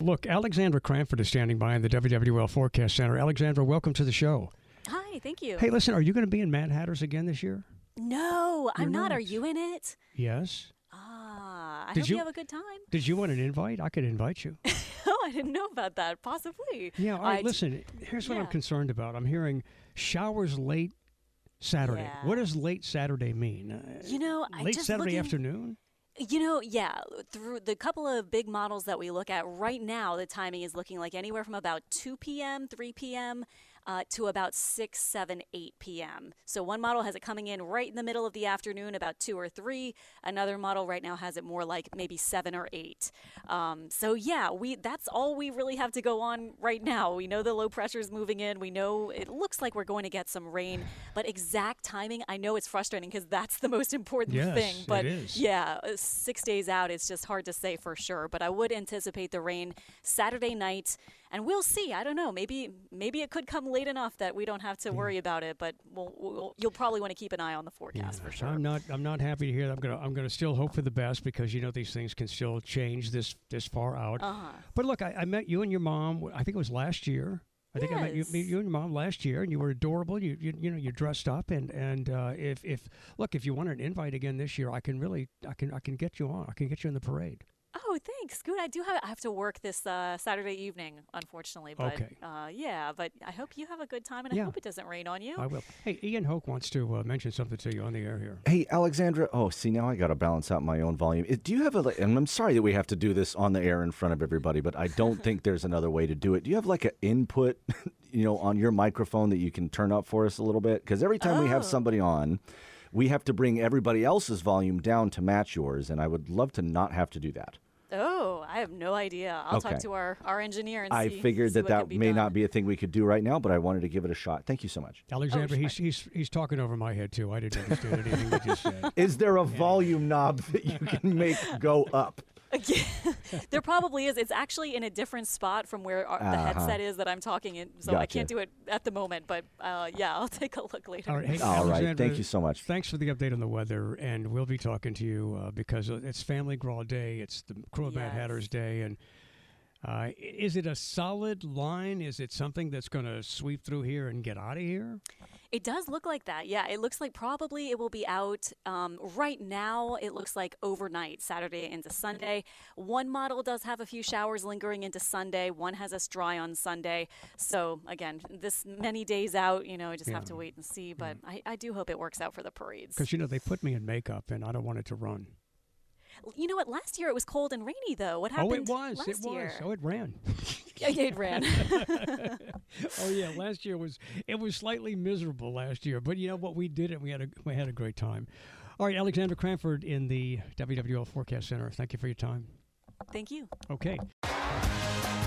Look, Alexandra Cranford is standing by in the WWL Forecast Center. Alexandra, welcome to the show. Hi, thank you. Hey, listen, are you going to be in Madhatters again this year? No, I'm not. not. Are you in it? Yes. Ah, I Did hope you, you- have a good time. Did you want an invite? I could invite you. oh, I didn't know about that. Possibly. Yeah, all right, I listen, here's what I'm concerned about. I'm hearing showers late Saturday. Yeah. What does late Saturday mean? Uh, You know, I late Saturday looking- afternoon? You know, yeah, through the couple of big models that we look at right now, the timing is looking like anywhere from about 2 p.m., 3 p.m. Uh, to about 6, 7, 8 p.m. So one model has it coming in right in the middle of the afternoon, about 2 or 3. Another model right now has it more like maybe 7 or 8. Um, so yeah, we that's all we really have to go on right now. We know the low pressure is moving in. We know it looks like we're going to get some rain, but exact timing, I know it's frustrating because that's the most important Yes, thing. it But yeah, uh, six days out, it's just hard to say for sure. But I would anticipate the rain Saturday night, and we'll see. I don't know. Maybe maybe it could come late enough that we don't have to worry about it. But we'll, we'll, you'll probably want to keep an eye on the forecast yeah. for sure. I'm not. I'm not happy to hear that. I'm gonna. I'm gonna still hope for the best because you know these things can still change this this far out. Uh-huh. But look, I, I met you and your mom. I think it was last year. I think I met you, Yes. you and your mom last year, and you were adorable. You you, you know you dressed up, and and uh, if if look if you want an invite again this year, I can really I can I can get you on. I can get you in the parade. Oh, thanks. Good. I do have I have to work this uh, Saturday evening, unfortunately. But Okay. uh, yeah, but I hope you have a good time, and Yeah. I hope it doesn't rain on you. I will. Hey, Ian Hoke wants to uh, mention something to you on the air here. Hey, Alexandra. Oh, see, now I got to balance out my own volume. Do you have a? And I'm sorry that we have to do this on the air in front of everybody, but I don't think there's another way to do it. Do you have like an input, you know, on your microphone that you can turn up for us a little bit? Because every time we have Oh. somebody on, we have to bring everybody else's volume down to match yours, and I would love to not have to do that. Oh, I have no idea. I'll talk to our, our engineer and I see. figured see that that may done. not be a thing we could do right now, but I wanted to give it a shot. Thank you so much. Alexander, oh, sure. he's he's he's talking over my head too. I didn't understand anything you just said. Is there a volume knob that you can make go up? there probably is. It's actually in a different spot from where our, the Uh-huh. headset is that I'm talking in, so I can't do it at the moment. But uh, yeah, I'll take a look later. All right, hey, All right, thank you so much. Thanks for the update on the weather, and we'll be talking to you uh, because it's Family Gras Day. It's the Krewe of Madhatters Day, and uh, is it a solid line? Is it something that's going to sweep through here and get out of here? It does look like that. Yeah, it looks like probably it will be out um, right now. It looks like overnight, Saturday into Sunday. One model does have a few showers lingering into Sunday. One has us dry on Sunday. So again, this many days out, you know, I just have to wait and see. But I, I do hope it works out for the parades. Because you know they put me in makeup, and I don't want it to run. You know what? Last year it was cold and rainy, though. What happened? Oh, it was. last It was. year? Oh, it ran. yeah, it ran. oh yeah, last year was it was slightly miserable last year, but you know what? We did it. We had a we had a great time. All right, Alexander Cranford in the WWL Forecast Center. Thank you for your time. Thank you. Okay.